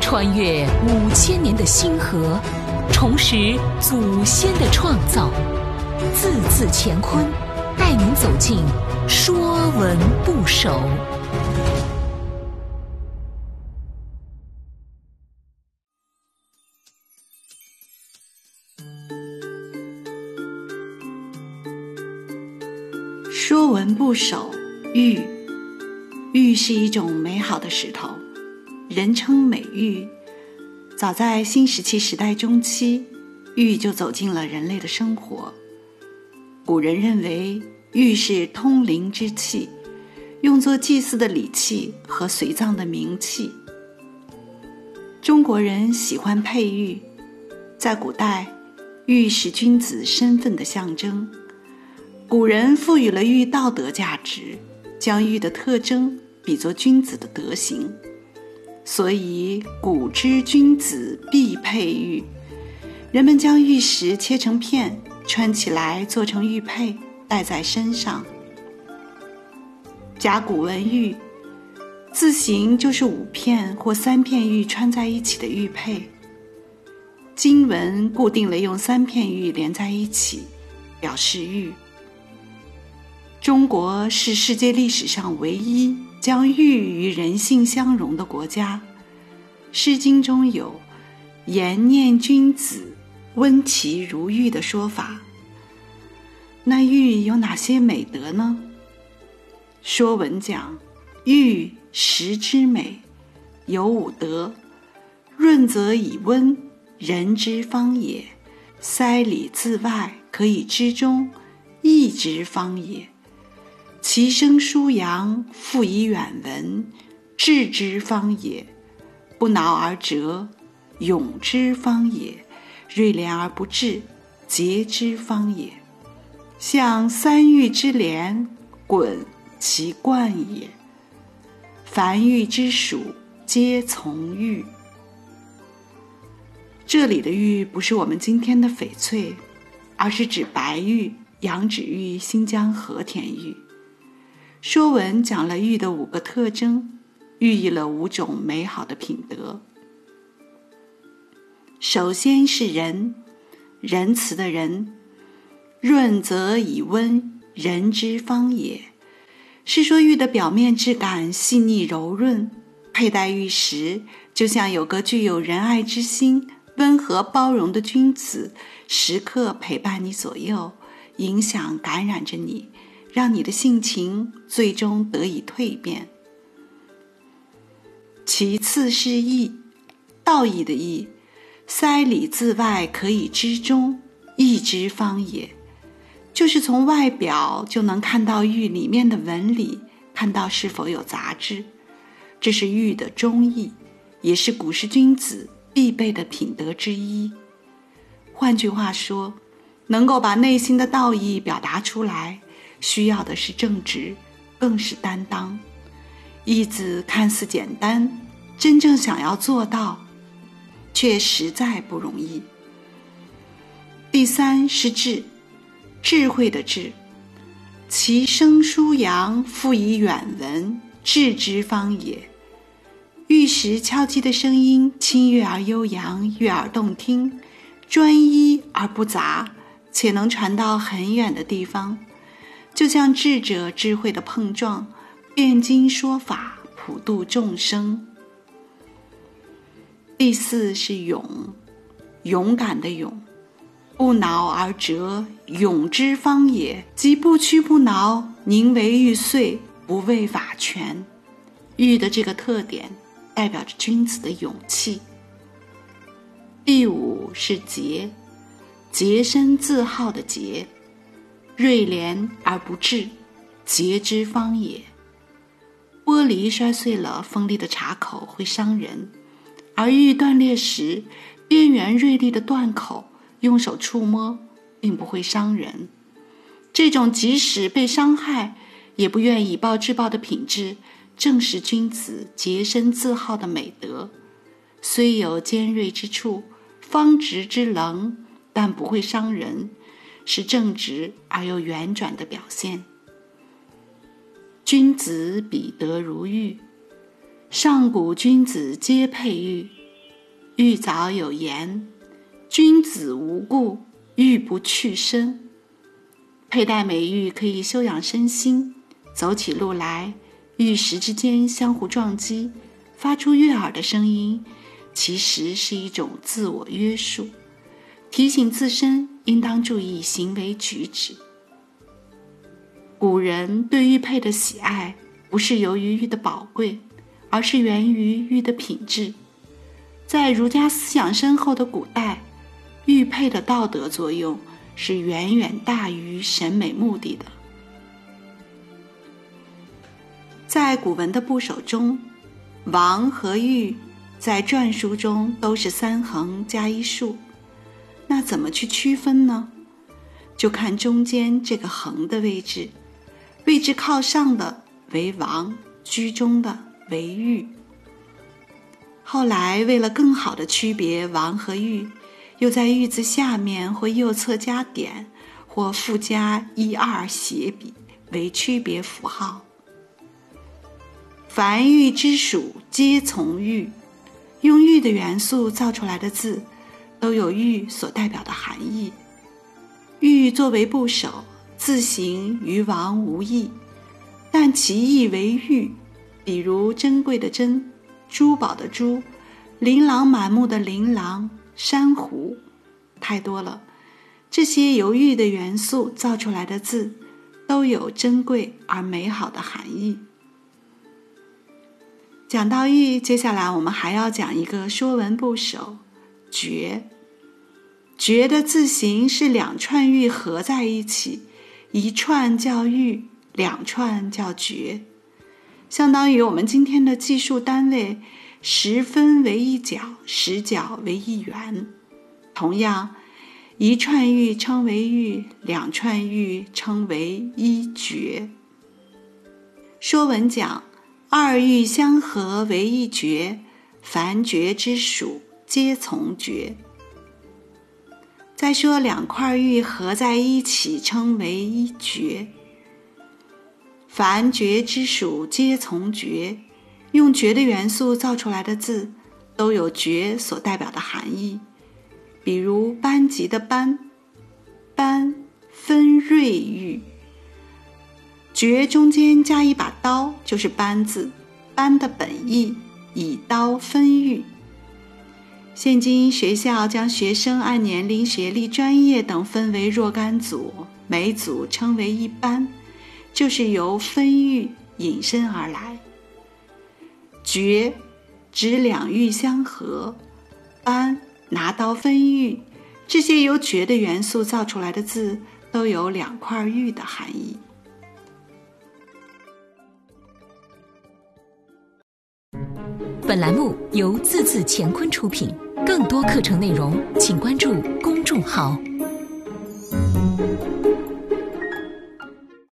穿越五千年的星河，重拾祖先的创造，字字乾坤，带您走进《说文不首》。《说文不首》玉，玉是一种美好的石头。人称美玉，早在新石器时代中期，玉就走进了人类的生活。古人认为玉是通灵之器，用作祭祀的礼器和随葬的冥器。中国人喜欢佩玉，在古代，玉是君子身份的象征。古人赋予了玉道德价值，将玉的特征比作君子的德行。所以，古之君子必佩玉。人们将玉石切成片，穿起来做成玉佩，戴在身上。甲骨文玉，字形就是五片或三片玉穿在一起的玉佩。金文固定了用三片玉连在一起，表示玉。中国是世界历史上唯一。将玉与人性相融的国家，《诗经》中有“颜念君子，温其如玉”的说法。那玉有哪些美德呢？《说文》讲：“玉石之美，有五德：润泽以温，人之方也；塞里自外，可以知中，义之方也。”其声舒扬，复以远闻，智之方也；不挠而折，勇之方也；锐廉而不滞，节之方也。象三玉之连，滚其贯也。凡玉之属，皆从玉。这里的玉不是我们今天的翡翠，而是指白玉、羊脂玉、新疆和田玉。说文讲了玉的五个特征，寓意了五种美好的品德。首先是仁，仁慈的仁，润泽以温，人之方也。是说玉的表面质感细腻柔润，佩戴玉石就像有个具有仁爱之心、温和包容的君子，时刻陪伴你左右，影响感染着你。让你的性情最终得以蜕变。其次是义，道义的义，塞里自外可以知中，义之方也。就是从外表就能看到玉里面的纹理，看到是否有杂质，这是玉的忠义，也是古时君子必备的品德之一。换句话说，能够把内心的道义表达出来。需要的是正直，更是担当。义字看似简单，真正想要做到，却实在不容易。第三是智，智慧的智。其声舒扬，复以远闻，智之方也。玉石敲击的声音清悦而悠扬，悦耳动听，专一而不杂，且能传到很远的地方。就像智者智慧的碰撞，辩经说法，普度众生。第四是勇，勇敢的勇，不挠而折，勇之方也。即不屈不挠，宁为玉碎，不畏法权。玉的这个特点，代表着君子的勇气。第五是节，洁身自好的洁。锐廉而不至，节之方也。玻璃摔碎了，锋利的茶口会伤人；而玉断裂时，边缘锐利的断口，用手触摸并不会伤人。这种即使被伤害，也不愿以暴制暴的品质，正是君子洁身自好的美德。虽有尖锐之处，方直之棱，但不会伤人。是正直而又圆转的表现。君子比德如玉，上古君子皆佩玉，玉藻有言：“君子无故，玉不去身。”佩戴美玉可以修养身心，走起路来，玉石之间相互撞击，发出悦耳的声音，其实是一种自我约束，提醒自身应当注意行为举止。古人对玉佩的喜爱，不是由于玉的宝贵。而是源于玉的品质，在儒家思想深厚的古代，玉佩的道德作用是远远大于审美目的的。在古文的部首中，王和玉在篆书中都是三横加一竖，那怎么去区分呢？就看中间这个横的位置，位置靠上的为王，居中的。为玉。后来为了更好的区别王和玉，又在玉字下面或右侧加点，或附加一二斜笔为区别符号。凡玉之属，皆从玉。用玉的元素造出来的字，都有玉所代表的含义。玉作为部首，字形与王无异，但其意为玉。比如珍贵的珍，珠宝的珠，琳琅满目的琳琅，珊瑚，太多了。这些由玉的元素造出来的字，都有珍贵而美好的含义。讲到玉，接下来我们还要讲一个《说文》部首“绝”。绝的字形是两串玉合在一起，一串叫玉，两串叫绝。相当于我们今天的计数单位，十分为一角，十角为一元。同样，一串玉称为玉，两串玉称为一绝。说文讲：二玉相合为一绝，凡绝之属，皆从绝。再说两块玉合在一起，称为一绝。凡绝之属，皆从绝。用绝的元素造出来的字，都有绝所代表的含义。比如班级的班，班分瑞玉，绝中间加一把刀，就是班字。班的本意以刀分玉。现今学校将学生按年龄、学历、专业等分为若干组，每组称为一班。就是由分玉引申而来，绝指两玉相合，班拿刀分玉，这些由绝的元素造出来的字，都有两块玉的含义。本栏目由字字乾坤出品，更多课程内容，请关注公众号。